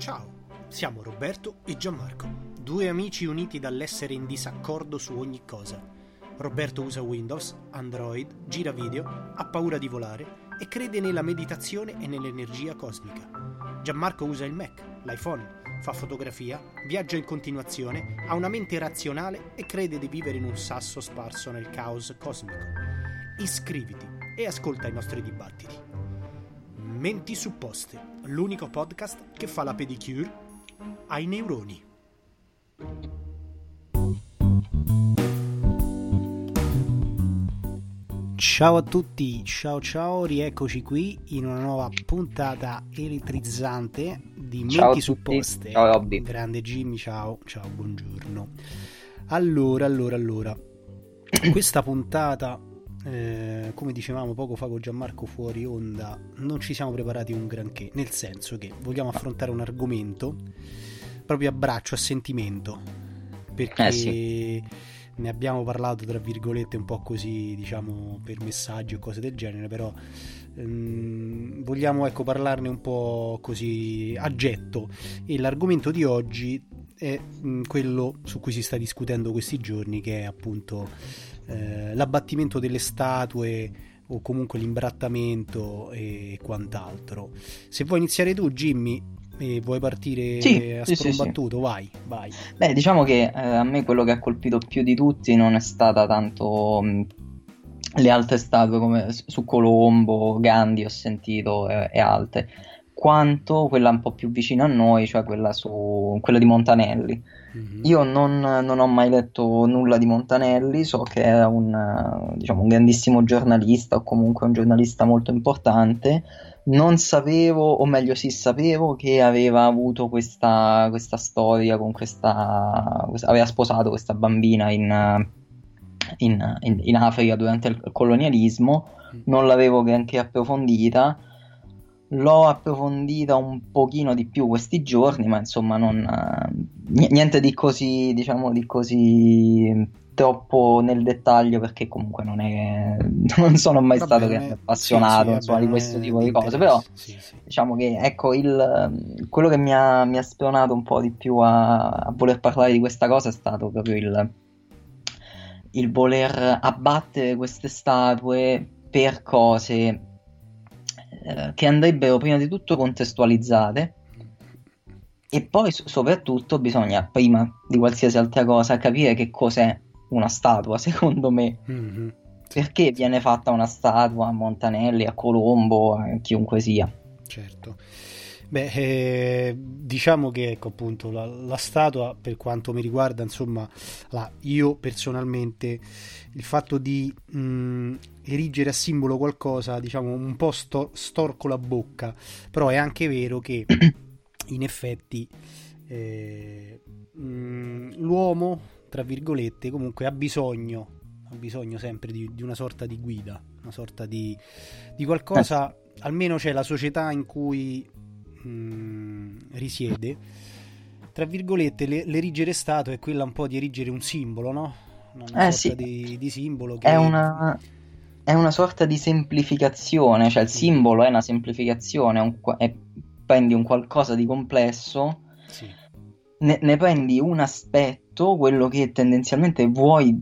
Ciao, siamo Roberto e Gianmarco, due amici uniti dall'essere in disaccordo su ogni cosa. Roberto usa Windows, Android, gira video, ha paura di volare e crede nella meditazione e nell'energia cosmica. Gianmarco usa il Mac, l'iPhone, fa fotografia, viaggia in continuazione, ha una mente razionale e crede di vivere in un sasso sparso nel caos cosmico. Iscriviti e ascolta i nostri dibattiti. Menti supposte, l'unico podcast che fa la pedicure ai neuroni. Ciao a tutti, ciao ciao, rieccoci qui in una nuova puntata elettrizzante di Menti supposte. Ciao Robby. Grande Jimmy, ciao, ciao, buongiorno. Allora, allora, allora, questa puntata, eh, come dicevamo poco fa con Gianmarco fuori onda, non ci siamo preparati un granché, nel senso che vogliamo affrontare un argomento proprio a braccio, a sentimento, perché... Eh sì. ne abbiamo parlato tra virgolette un po' così diciamo per messaggi o cose del genere però ehm, vogliamo ecco parlarne un po' così a getto. E l'argomento di oggi è mm, quello su cui si sta discutendo questi giorni che è appunto eh, l'abbattimento delle statue o comunque l'imbrattamento e quant'altro se vuoi iniziare tu Jimmy e vuoi partire sì, a sì, sprombattuto? Sì, vai, vai. Beh, diciamo che eh, a me quello che ha colpito più di tutti non è stata tanto mh, le altre statue come su Colombo, Gandhi ho sentito e, e altre, quanto quella un po' più vicina a noi, cioè quella, su, quella di Montanelli. Mm-hmm. Io non, non, ho mai letto nulla di Montanelli, so che era un, diciamo, un grandissimo giornalista o comunque un giornalista molto importante. Non sapevo, o meglio sì, sapevo che aveva avuto questa, questa storia con questa, aveva sposato questa bambina in, in, in, in Africa durante il colonialismo, non l'avevo neanche approfondita, l'ho approfondita un pochino di più questi giorni, ma insomma non, niente di così, diciamo, di così troppo nel dettaglio perché comunque non, è, non sono mai stato bene, appassionato sì, sì, insomma, di questo tipo di cose però sì, diciamo che ecco il, quello che mi ha, mi ha spionato un po' di più a, a, voler parlare di questa cosa è stato proprio il, il voler abbattere queste statue per cose eh, che andrebbero prima di tutto contestualizzate e poi soprattutto bisogna prima di qualsiasi altra cosa capire che cos'è una statua, secondo me. Mm-hmm. Perché viene fatta una statua a Montanelli, a Colombo, a chiunque sia? Certo. Beh, eh, diciamo che ecco appunto la, la, statua, per quanto mi riguarda, insomma, la, io personalmente il fatto di mh, mm, erigere a simbolo qualcosa, diciamo, un po' sto, storco la bocca, però è anche vero che in effetti eh, mh, mm, l'uomo tra virgolette, comunque ha bisogno, ha bisogno sempre di, di una sorta di guida, una sorta di, di qualcosa, eh. almeno c'è la società in cui mh, mm, risiede. Tra virgolette, le, l'erigere stato è quella un po' di erigere un simbolo, no? Una eh, sorta sì. di, di, simbolo che... È una, è una sorta di semplificazione, cioè il simbolo è una semplificazione, è un, è, prendi un qualcosa di complesso, sì. ne, ne, prendi un aspetto quello che tendenzialmente vuoi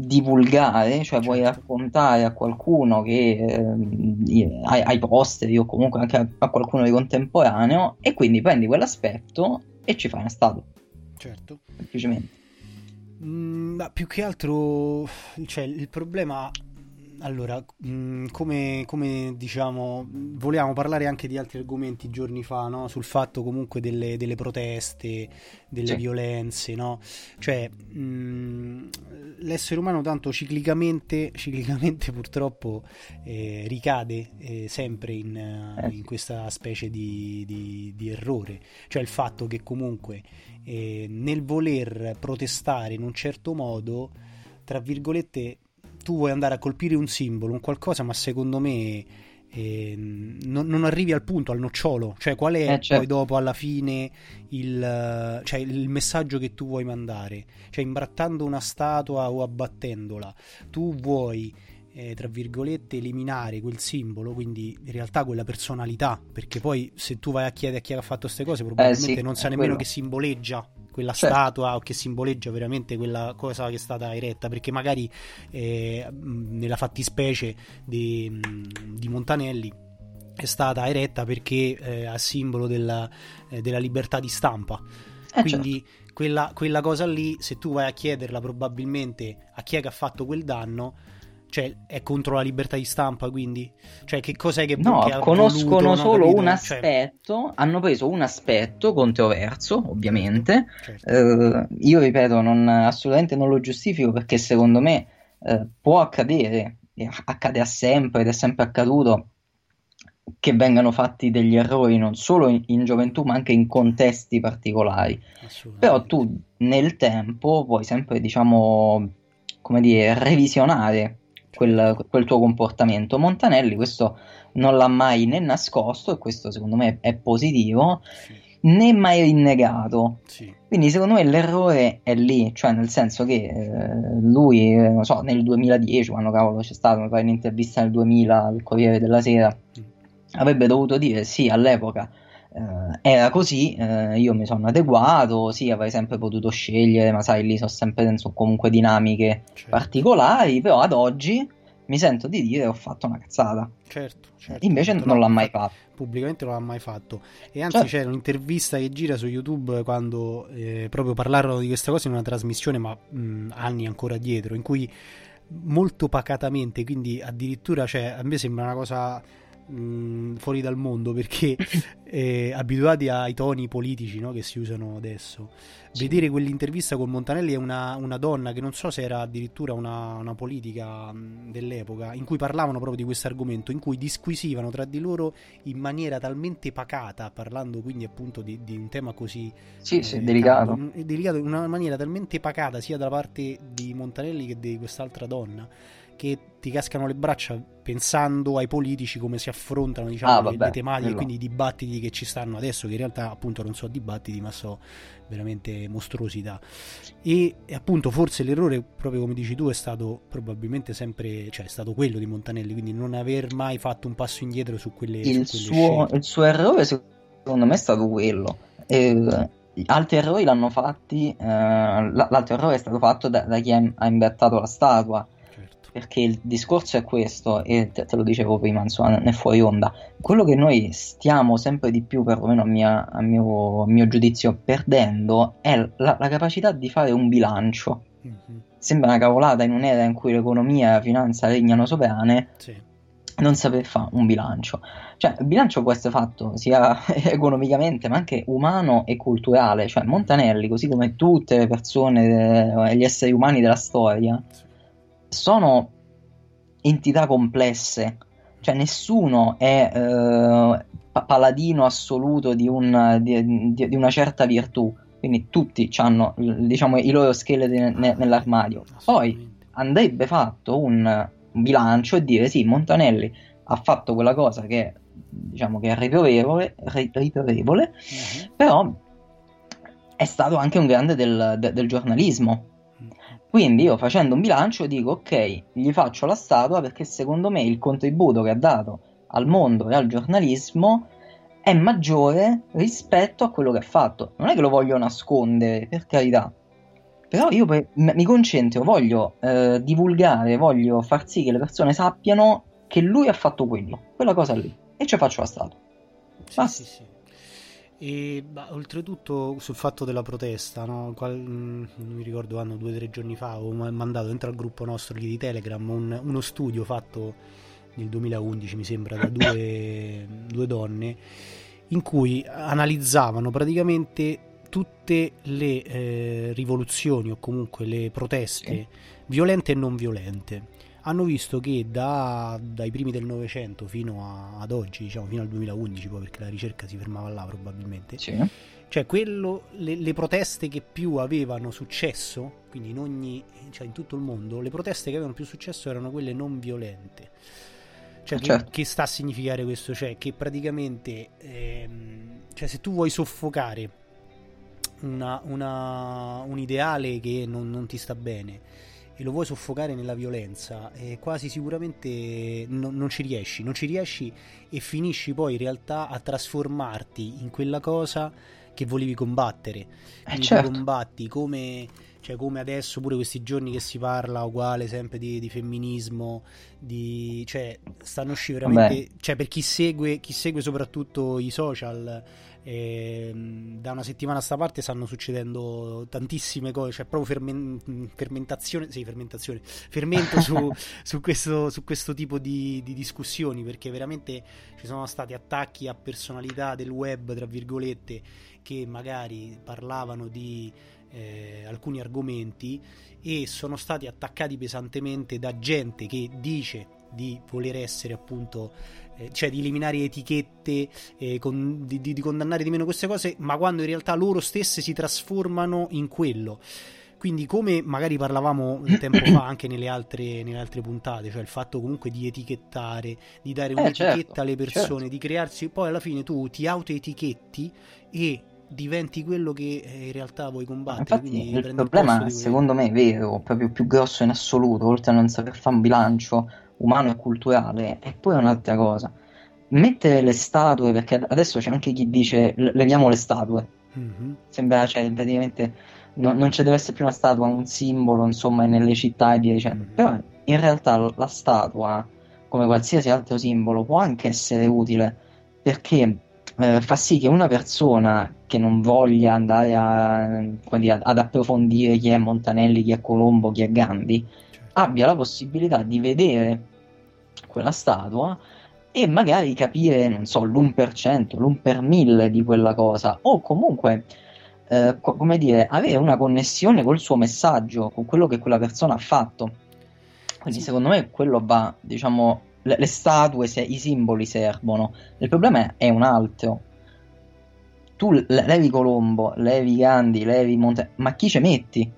divulgare, cioè certo. vuoi raccontare a qualcuno che eh, ai, ai, posteri o comunque anche a, a, qualcuno di contemporaneo e quindi prendi quell'aspetto e ci fai una statua. Certo. Semplicemente. Mm, ma più che altro, cioè, il problema allora, mm, come, come, diciamo, volevamo parlare anche di altri argomenti giorni fa, no? sul fatto comunque delle, delle proteste, delle sì. violenze, no? Cioè, mh, mm, l'essere umano tanto ciclicamente, ciclicamente purtroppo eh, ricade eh, sempre in, eh. in, questa specie di, di, di, errore. Cioè il fatto che comunque eh, nel voler protestare in un certo modo, tra virgolette, tu vuoi andare a colpire un simbolo, un qualcosa, ma secondo me eh, non, non, arrivi al punto, al nocciolo. Cioè, qual è eh, certo. poi dopo alla fine il, cioè, il, messaggio che tu vuoi mandare? Cioè, imbrattando una statua o abbattendola, tu vuoi eh, tra virgolette, eliminare quel simbolo, quindi in realtà quella personalità, perché poi se tu vai a chiedere a chi ha fatto queste cose, probabilmente eh sì, non sa nemmeno quello. che simboleggia quella certo. statua o che simboleggia veramente quella cosa che è stata eretta, perché magari eh, nella fattispecie di, di Montanelli è stata eretta perché eh, a simbolo della, eh, della, libertà di stampa. Eh, Quindi certo. quella, quella, cosa lì, se tu vai a chiederla probabilmente a chi è che ha fatto quel danno, cioè è contro la libertà di stampa, quindi? Cioè che cos'è che No, che conoscono voluto, solo un cioè aspetto, cioè... hanno preso un aspetto controverso, ovviamente. Certo. Eh, io ripeto, non, assolutamente non lo giustifico perché secondo me eh, può accadere, accade a sempre ed è sempre accaduto che vengano fatti degli errori non solo in, in gioventù ma anche in contesti particolari. Però tu nel tempo puoi sempre, diciamo, come dire, revisionare quel, quel, tuo comportamento. Montanelli questo non l'ha mai né nascosto e questo secondo me è positivo. Sì. Né mai rinnegato, sì. quindi secondo me l'errore è lì, cioè nel senso che eh, lui, eh, non so, nel 2010, quando cavolo c'è mi pare un'intervista nel 2000 al Corriere della Sera, mm avrebbe dovuto dire sì, all'epoca era così, eh, io mi sono adeguato, sì, avrei sempre potuto scegliere, ma sai, lì sono sempre sono comunque dinamiche certo. particolari, però ad oggi mi sento di dire ho fatto una cazzata. Certo, certo. Invece certo, non no, l'ha mai fatto. Pubblicamente non l'ha mai fatto. E anzi cioè, c'è un'intervista che gira su YouTube quando eh, proprio parlarono di questa cosa in una trasmissione, ma mh, anni ancora dietro, in cui molto pacatamente, quindi addirittura, cioè, a me sembra una cosa mh, fuori dal mondo perché eh, abituati ai toni politici no, che si usano adesso. Sì. Vedere quell'intervista con Montanelli è una, una, donna che non so se era addirittura una, una politica mh, dell'epoca, in cui parlavano proprio di questo argomento, in cui disquisivano tra di loro in maniera talmente pacata, parlando quindi appunto di, di un tema così sì, eh, sì, delicato. Tanto, delicato, in una maniera talmente pacata sia da parte di Montanelli che di quest'altra donna che ti cascano le braccia pensando ai politici come si affrontano diciamo, ah, vabbè, le, le, tematiche, quindi i dibattiti che ci stanno adesso, che in realtà appunto non sono dibattiti ma sono veramente mostruosità. E, e, appunto forse l'errore, proprio come dici tu, è stato probabilmente sempre, cioè è stato quello di Montanelli, quindi non aver mai fatto un passo indietro su quelle, il, su quelle suo, il suo errore secondo me è stato quello. E, altri errori l'hanno fatti, eh, l'altro errore è stato fatto da, da chi ha imbettato la statua perché il discorso è questo, e te, te lo dicevo prima, insomma, nel fuori onda. Quello che noi stiamo sempre di più, perlomeno a, mia, a, mio, a mio, giudizio, perdendo è la, la, capacità di fare un bilancio. Mm-hmm. Sembra una cavolata in un'era in cui l'economia e la finanza regnano sovrane. Sì. Non saper fare un bilancio, cioè il bilancio può essere fatto sia economicamente ma anche umano e culturale. Cioè, Montanelli, così come tutte le persone, eh, gli esseri umani della storia, sì sono entità complesse, cioè nessuno è eh, paladino assoluto di, un, di, di, una certa virtù, quindi tutti hanno diciamo, i loro scheletri ne, nell'armadio. Poi andrebbe fatto un, bilancio e dire sì, Montanelli ha fatto quella cosa che diciamo che è riprovevole, riprovevole uh-huh. però è stato anche un grande del, de, del giornalismo quindi io facendo un bilancio dico ok, gli faccio la statua perché secondo me il contributo che ha dato al mondo e al giornalismo è maggiore rispetto a quello che ha fatto. Non è che lo voglio nascondere, per carità. Però io mi concentro, voglio eh, divulgare, voglio far sì che le persone sappiano che lui ha fatto quello, quella cosa lì. E ci faccio la statua. Sì, sì, sì. E bah, oltretutto sul fatto della protesta, no? Qual, mh, mm, non mi ricordo quando, due o tre giorni fa, ho mandato dentro al gruppo nostro di Telegram un, uno studio fatto nel 2011, mi sembra, da due, due donne, in cui analizzavano praticamente tutte le eh, rivoluzioni o comunque le proteste sì. violente e non violente hanno visto che da, dai primi del Novecento fino a, ad oggi, diciamo fino al 2011, poi perché la ricerca si fermava là probabilmente, sì. cioè quello, le, le, proteste che più avevano successo, quindi in, ogni, cioè in tutto il mondo, le proteste che avevano più successo erano quelle non violente. Cioè, certo. che, che, sta a significare questo? Cioè, che praticamente, ehm, cioè, se tu vuoi soffocare una, una, un ideale che non, non ti sta bene, e lo vuoi soffocare nella violenza, eh, quasi sicuramente no, non ci riesci, non ci riesci e finisci poi in realtà a trasformarti in quella cosa che volevi combattere. Eh certo. combatti come, cioè come adesso, pure questi giorni che si parla uguale sempre di, di femminismo, di, cioè stanno uscendo veramente, cioè per chi segue, chi segue soprattutto i social e, ehm, da una settimana a sta parte stanno succedendo tantissime cose, cioè proprio fermen- fermentazione, sì, fermentazione, fermento su, su, questo, su, questo, tipo di, di, discussioni, perché veramente ci sono stati attacchi a personalità del web, tra virgolette, che magari parlavano di eh, alcuni argomenti e sono stati attaccati pesantemente da gente che dice di voler essere appunto eh, cioè di eliminare etichette, eh, con, di, di, di, condannare di meno queste cose, ma quando in realtà loro stesse si trasformano in quello. Quindi, come magari parlavamo un tempo fa anche nelle altre, nelle altre, puntate, cioè il fatto comunque di etichettare, di dare eh, un'etichetta certo, alle persone, certo. di crearsi, poi alla fine tu ti autoetichetti e diventi quello che eh, in realtà vuoi combattere. Infatti, il problema, secondo me, è vero, proprio più grosso in assoluto, oltre a non saper fare un bilancio umano e culturale, e poi un'altra cosa. Mettere le statue, perché adesso c'è anche chi dice leviamo le statue. Mm-hmm. Sembra, cioè, praticamente no, non ci deve essere più una statua, un simbolo, insomma, nelle città e via dicendo. Mm-hmm. Però in realtà la statua, come qualsiasi altro simbolo, può anche essere utile perché eh, fa sì che una persona che non voglia andare a, dire, ad approfondire chi è Montanelli, chi è Colombo, chi è Gandhi, abbia la possibilità di vedere quella statua e magari capire, non so, l'1%, l'1 per mille di quella cosa, o comunque, eh, co- come dire, avere una connessione col suo messaggio, con quello che quella persona ha fatto. Quindi, sì. secondo me, quello va, diciamo, le, le statue, se, i simboli servono. Il problema è un altro. Tu levi Colombo, levi Gandhi, levi Monte, ma chi ci metti?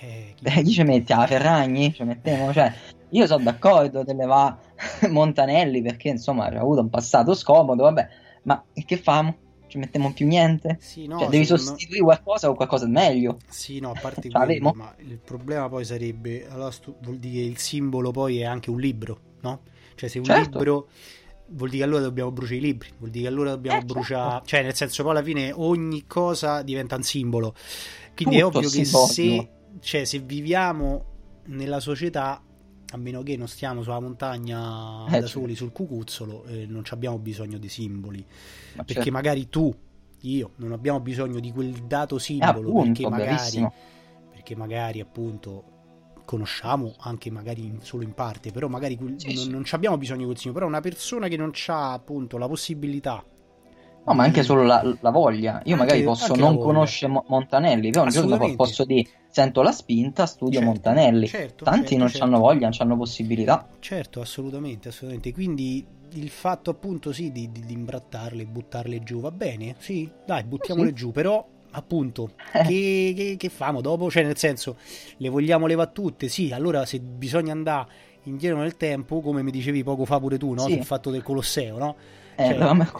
Eh, chi ci metti? Ah, Ferragni? Ci mettiamo, cioè, io sono d'accordo delle va Montanelli perché insomma ha avuto un passato scomodo, vabbè, ma che famo? Ci mettiamo più niente? Sì, no, cioè, devi sostituire qualcosa con qualcosa di meglio. Sì, no, a parte quello, ma il problema poi sarebbe, allora, stu- vuol dire che il simbolo poi è anche un libro, no? Cioè se un certo. libro vuol dire che allora dobbiamo bruciare i libri, vuol dire che allora dobbiamo eh, bruciare, certo. cioè nel senso poi alla fine ogni cosa diventa un simbolo. Quindi Tutto è ovvio che se cioè, se viviamo nella società, a meno che non stiamo sulla montagna eh, da soli sul cucuzzolo, eh, non abbiamo bisogno di simboli. Ma perché certo. magari tu, io, non abbiamo bisogno di quel dato simbolo. Eh, appunto, perché, magari, perché magari appunto conosciamo anche magari solo in parte, però magari sì, non, sì. non abbiamo bisogno di quel simbolo. Però una persona che non ha appunto la possibilità No, ma anche solo la, la voglia. Io anche, magari posso non conoscere Montanelli, però un giorno posso dire sento la spinta, studio certo, Montanelli. Certo, Tanti certo, non certo. hanno voglia, non hanno possibilità. Certo, assolutamente, assolutamente. Quindi il fatto appunto sì di, di, di imbrattarle, buttarle giù, va bene? Sì, dai, buttiamole sì. giù, però appunto eh. che, che, che famo dopo? Cioè nel senso, le vogliamo levare tutte? Sì, allora se bisogna andare indietro nel tempo, come mi dicevi poco fa pure tu, no? Sì. Sul fatto del Colosseo, no? Eh, cioè, ma...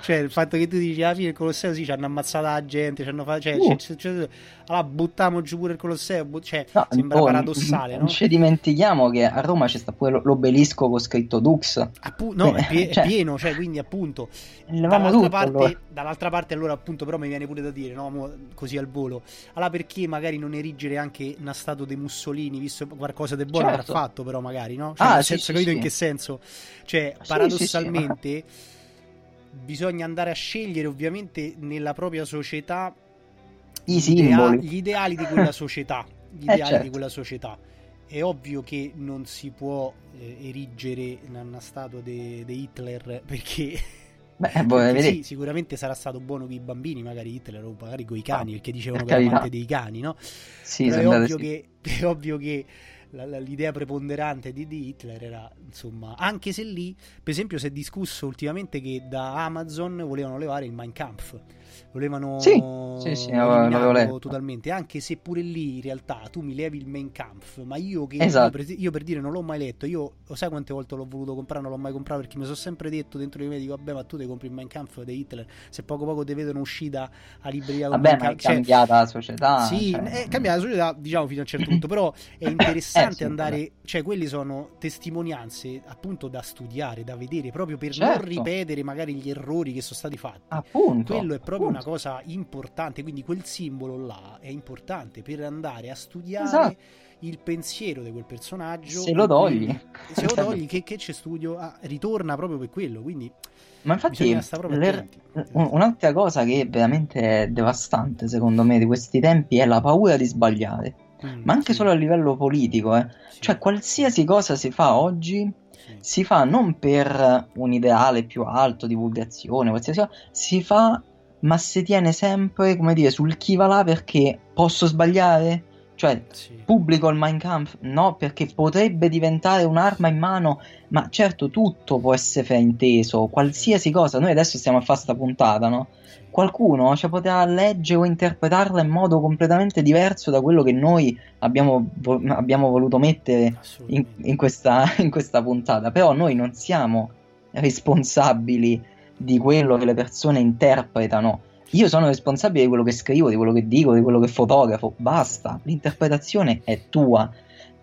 cioè il fatto che tu dici alla fine il Colosseo sì ci hanno ammazzato la gente ci hanno fatto cioè, uh. cioè, cioè, allora buttiamo giù pure il Colosseo but- cioè no, sembra oh, paradossale non ci dimentichiamo che a Roma c'è sta pure l'obelisco con scritto Dux Appu- no è, pie- cioè, pieno cioè quindi appunto dall'altra, tutto, parte, allora. dall'altra parte allora appunto però mi viene pure da dire no così al volo allora perché magari non erigere anche una statua dei Mussolini visto qualcosa di buono certo. avrà fatto però magari no cioè, ah, nel sì, senso sì, capito sì. in che senso cioè paradossalmente bisogna andare a scegliere ovviamente nella propria società I simboli. gli ideali di quella società. Gli eh, ideali certo. di quella società. È ovvio che non si può eh, erigere una statua di Hitler perché Beh, perché sì, sicuramente sarà stato buono con i bambini, magari Hitler o magari con i cani, ah, perché dicevano che era amante dei cani, no? Sì, è ovvio, che, è ovvio che l'idea preponderante di, di, Hitler era, insomma, anche se lì, per esempio, si è discusso ultimamente che da Amazon volevano levare il Mein Kampf volevano sì, sì, sì, eliminarlo totalmente, anche se pure lì in realtà tu mi levi il main Kampf, ma io che esatto. io, per, io, per, dire non l'ho mai letto, io sai quante volte l'ho voluto comprare, non l'ho mai comprato perché mi sono sempre detto dentro di me, dico vabbè ma tu ti compri il main Kampf di Hitler, se poco poco ti vedono uscita a libreria con Vabbè, ma è cioè, cambiata la società. Sì, cioè... è cambiata la società diciamo fino a un certo punto, però è interessante eh, andare, cioè quelli sono testimonianze appunto da studiare, da vedere, proprio per certo. non ripetere magari gli errori che sono stati fatti. Appunto. Quello è proprio appunto. una cosa importante, quindi quel simbolo là è importante per andare a studiare esatto. il pensiero di quel personaggio. Se lo togli. se lo togli, che, che c'è studio? Ah, ritorna proprio per quello, quindi... Ma infatti, le... un'altra cosa che è veramente devastante secondo me di questi tempi è la paura di sbagliare, mm, ma anche sì. solo a livello politico, eh. sì. cioè qualsiasi cosa si fa oggi si fa non per un ideale più alto, divulgazione, qualsiasi cosa, si fa ma si tiene sempre, come dire, sul chi va là perché posso sbagliare? Cioè, sì. pubblico il Mein Kampf? No, perché potrebbe diventare un'arma in mano, ma certo tutto può essere frainteso, qualsiasi cosa. Noi adesso stiamo a fare sta puntata, no? Qualcuno ci potrà leggere o interpretarla in modo completamente diverso da quello che noi abbiamo, vo- abbiamo voluto mettere in, in, questa, in questa puntata. Però noi non siamo responsabili di quello che le persone interpretano. Io sono responsabile di quello che scrivo, di quello che dico, di quello che fotografo. Basta, l'interpretazione è tua.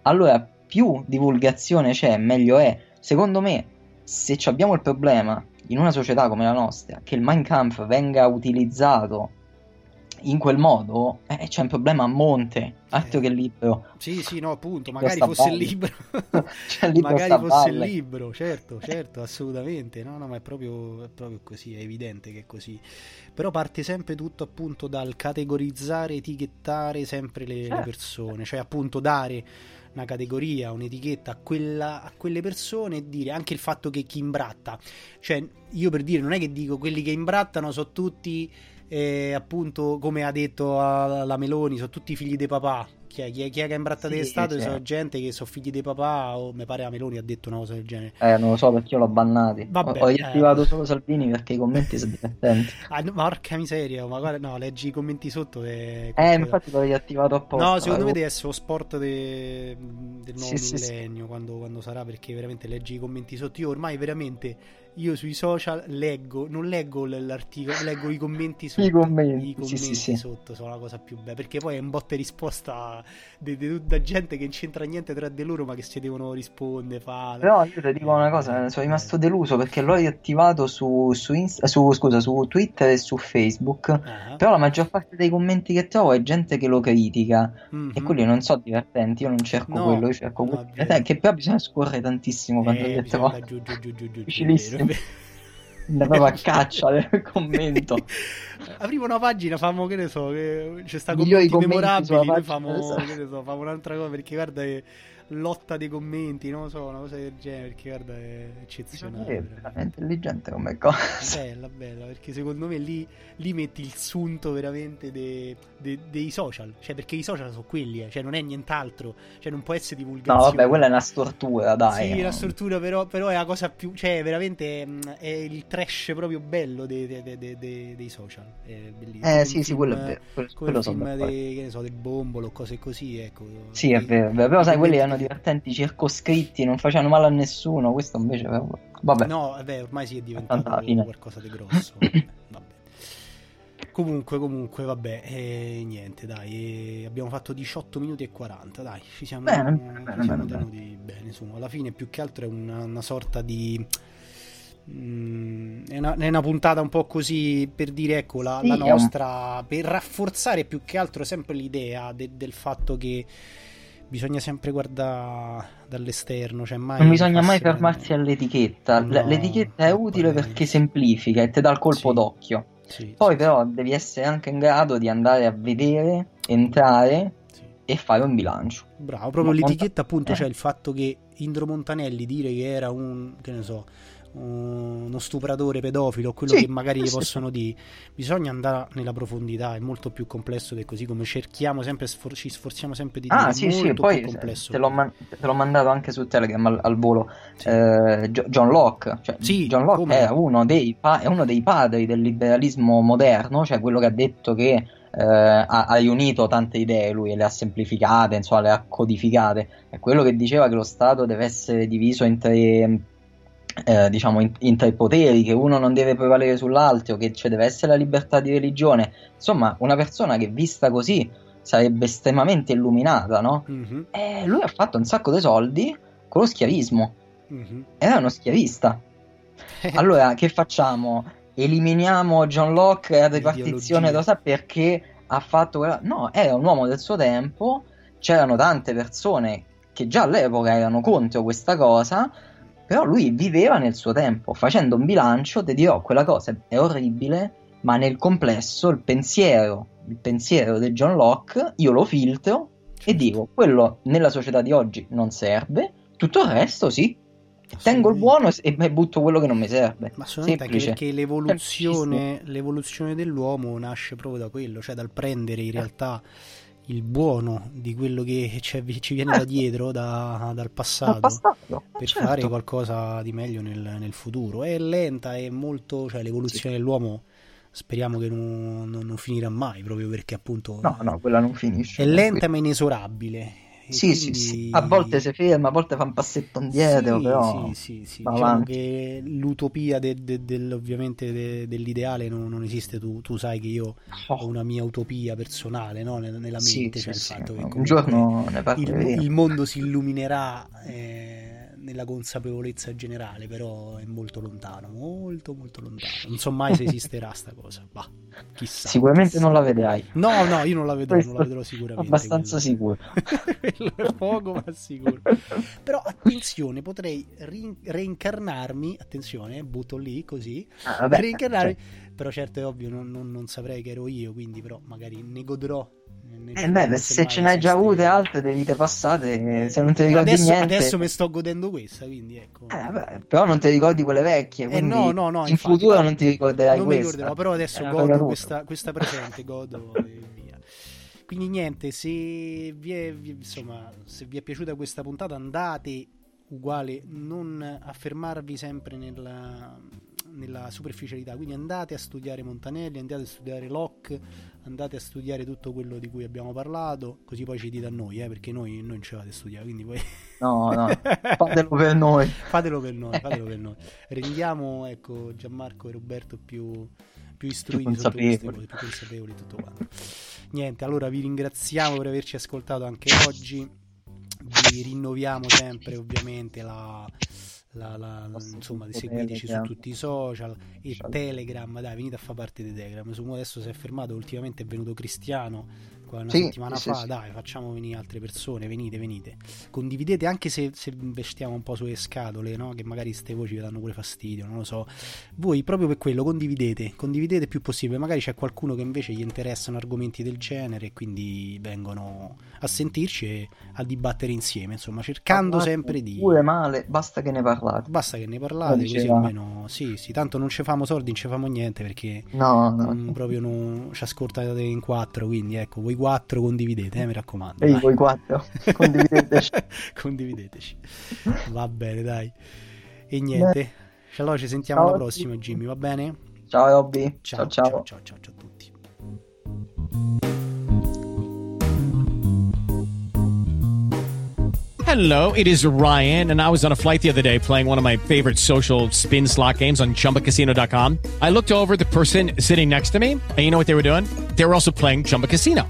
Allora, più divulgazione c'è, meglio è. Secondo me, se abbiamo il problema in una società come la nostra che il Kampf venga utilizzato in quel modo eh, c'è un problema a monte, altro eh. che il libro. Sì, sì, no, appunto, magari fosse il libro. cioè, libro magari fosse il libro, certo, certo, assolutamente. No, no, ma è proprio, è proprio, così, è evidente che è così. Però parte sempre tutto appunto dal categorizzare, etichettare sempre le, certo. le persone, cioè appunto dare una categoria, un'etichetta a, quella, a, quelle persone e dire anche il fatto che chi imbratta, cioè io per dire non è che dico quelli che imbrattano sono tutti e appunto come ha detto la Meloni sono tutti figli di papà chi è, chi è, chi è che ha imbrattato sì, le statue sì. sono gente che sono figli di papà o mi pare la Meloni ha detto una cosa del genere. Eh non lo so perché io l'ho bannati. Vabbè, ho, ho riattivato eh. solo Salvini perché i commenti sono divertenti. Ah, no, porca miseria ma guarda no leggi i commenti sotto e... eh infatti l'ho riattivato apposta no secondo me deve essere lo sport de... del nuovo sì, millennio quando, quando sarà perché veramente leggi i commenti sotto. Io ormai veramente io sui social leggo, non leggo l'articolo, leggo i commenti sotto. I commenti, I commenti sì, sì, sotto sono la cosa più bella, perché poi è un botte risposta da gente che non c'entra niente tra di loro, ma che si devono rispondere. Fa... Però io ti dico una cosa, sono rimasto deluso perché l'ho riattivato su, su, Insta, su, scusa, su Twitter e su Facebook, uh-huh. però la maggior parte dei commenti che trovo è gente che lo critica mm-hmm. e quelli non sono divertenti, io non cerco no, quello, io cerco quello che però bisogna scorrere tantissimo quando eh, li trovo. Giù, giù, giù, giù, giù, Andavo a caccia del commento aprivo una pagina famo che ne so che c'è sta commenti, commenti memorabili famo, esatto. che ne so, famo un'altra cosa perché guarda che lotta dei commenti, non lo so, una cosa del genere, perché guarda è eccezionale. È veramente intelligente come cosa. Bella, bella, perché secondo me lì, lì metti il sunto veramente dei, dei, dei social, cioè perché i social sono quelli, eh, cioè non è nient'altro, cioè non può essere divulgazione. No, vabbè, quella è una stortura, dai. Sì, no? una stortura, però, però, è la cosa più, cioè veramente mm, è il trash proprio bello dei, dei, dei social, è bellissimo. Eh sì, sì, quello è vero. Quello, quello film dei, che ne so, del bombolo, cose così, ecco. Sì, è vero, però sai, quelli hanno divertenti, circoscritti, non facevano male a nessuno. Questo invece, vabbè. No, beh, ormai si è diventato qualcosa di grosso. vabbè. Comunque, comunque, vabbè, e niente, dai, abbiamo fatto 18 minuti e 40, dai, ci siamo, bene, ci siamo bene, tenuti bene. bene. Insomma, alla fine più che altro è una, una sorta di... Mm, è, una, è, una, puntata un po' così per dire, ecco, la, sì, la nostra, per rafforzare più che altro sempre l'idea de, del fatto che bisogna sempre guardare dall'esterno. Cioè mai non bisogna mai fermarsi all'etichetta. No, L'etichetta è utile perché semplifica e ti dà il colpo sì. d'occhio. Sì, Poi, sì, però, devi essere anche in grado di andare a vedere, entrare e fare un bilancio. Bravo, proprio no, l'etichetta, appunto, eh. cioè il fatto che Indro Montanelli dire che era un, che ne so, uno stupratore pedofilo, quello sì, che magari gli sì. possono dire, bisogna andare nella profondità, è molto più complesso di così come cerchiamo sempre, sfor- ci sforziamo sempre di dire. Ah, sì, sì, poi te l'ho, man- te l'ho, mandato anche su Telegram al, al volo. Eh, John Locke, cioè, sì, John Locke è uno, dei pa- è uno dei padri del liberalismo moderno, cioè quello che ha detto che eh, ha, ha, riunito tante idee lui e le ha semplificate, insomma, le ha codificate. È quello che diceva che lo Stato deve essere diviso in tre eh, diciamo in, in, tre poteri, che uno non deve prevalere sull'altro, che ci deve essere la libertà di religione. Insomma, una persona che vista così sarebbe estremamente illuminata, no? Mm-hmm. E lui ha fatto un sacco di soldi con lo schiavismo. Mm-hmm. Era uno schiavista. allora, che facciamo? Eliminiamo John Locke e la ripartizione rosa perché ha fatto quella... No, era un uomo del suo tempo, c'erano tante persone che già all'epoca erano contro questa cosa, però lui viveva nel suo tempo, facendo un bilancio, ti dirò, quella cosa è orribile, ma nel complesso il pensiero, il pensiero di John Locke, io lo filtro certo. e dico, quello nella società di oggi non serve, tutto il resto sì. Tengo il buono e, butto quello che non mi serve. Ma assolutamente anche perché l'evoluzione, l'evoluzione dell'uomo nasce proprio da quello, cioè dal prendere in realtà il buono di quello che ci viene da dietro, da, dal passato, passato. per certo. fare qualcosa di meglio nel, nel, futuro. È lenta, è molto, cioè l'evoluzione sì. dell'uomo speriamo che non, non, non, finirà mai, proprio perché appunto... No, no, quella non finisce. È lenta ma inesorabile sì, quindi... sì, sì, a volte si ferma, a volte fa un passetto indietro, sì, però sì, sì. Diciamo che l'utopia de, de, de, ovviamente dell'ideale non, non, esiste, tu, tu, sai che io oh. ho una mia utopia personale no? nella, mente, sì, cioè il fatto che un giorno il, il, mondo si illuminerà eh, nella consapevolezza generale, però è molto lontano, molto molto lontano. Non so mai se esisterà sta cosa. Bah, chissà. Sicuramente chissà. non la vedrai. No, no, io non la vedrò, non la vedrò sicuramente. Abbastanza quello. sicuro. è poco, ma sicuro. Però attenzione, potrei rin- reincarnarmi, attenzione, butto lì così, ah, vabbè, reincarnarmi, cioè... però certo è ovvio, non, non, non saprei che ero io, quindi però magari ne godrò eh beh, se ce n'hai già avute altre delle vite passate, se non ti ricordi adesso, niente... Adesso mi sto godendo questa, quindi ecco. Eh, beh, però non ti ricordi quelle vecchie, eh, no, no, no, in infatti, futuro non ti ricorderai non questa. Mi ricorderò, però adesso godo questa, questa, presente, godo e via. Quindi niente, se vi, è, insomma, se vi è piaciuta questa puntata andate uguale, non affermarvi sempre nella nella superficialità. Quindi andate a studiare Montanelli, andate a studiare Locke, andate a studiare tutto quello di cui abbiamo parlato, così poi ci dite a noi, eh, perché noi, non ci fate a studiare, quindi poi... No, no, fatelo per noi. fatelo per noi, fatelo per noi. Rendiamo, ecco, Gianmarco e Roberto più, più istruiti, più consapevoli. più consapevoli tutto quanto. Niente, allora vi ringraziamo per averci ascoltato anche oggi. Vi rinnoviamo sempre ovviamente la, la, la, insomma seguiteci su tutti i social e Telegram dai venite a fare parte di Telegram. Su adesso si è fermato ultimamente è venuto Cristiano una sì, settimana sì, fa sì. dai facciamo venire altre persone venite venite condividete anche se, se investiamo un po' sulle scatole no? che magari queste voci vi danno pure fastidio non lo so voi proprio per quello condividete condividete il più possibile magari c'è qualcuno che invece gli interessano argomenti del genere e quindi vengono a sentirci e a dibattere insieme insomma cercando Parlate sempre di pure male basta che ne parlate. Basta che ne parlate, così almeno sì, sì, tanto non ci famo soldi, non ci famo niente perché no, no. Proprio non ci ascoltate in quattro, quindi ecco, voi quattro condividete, eh, mi raccomando. Ehi, voi quattro, condivideteci. condivideteci. Va bene, dai. E niente. Allora ci sentiamo ciao, alla prossima, Jimmy, va bene? Ciao Robby. ciao, ciao. ciao, ciao, ciao, ciao a tutti. Hello, it is Ryan, and I was on a flight the other day playing one of my favorite social spin slot games on chumbacasino.com. I looked over the person sitting next to me, and you know what they were doing? They were also playing Chumba Casino.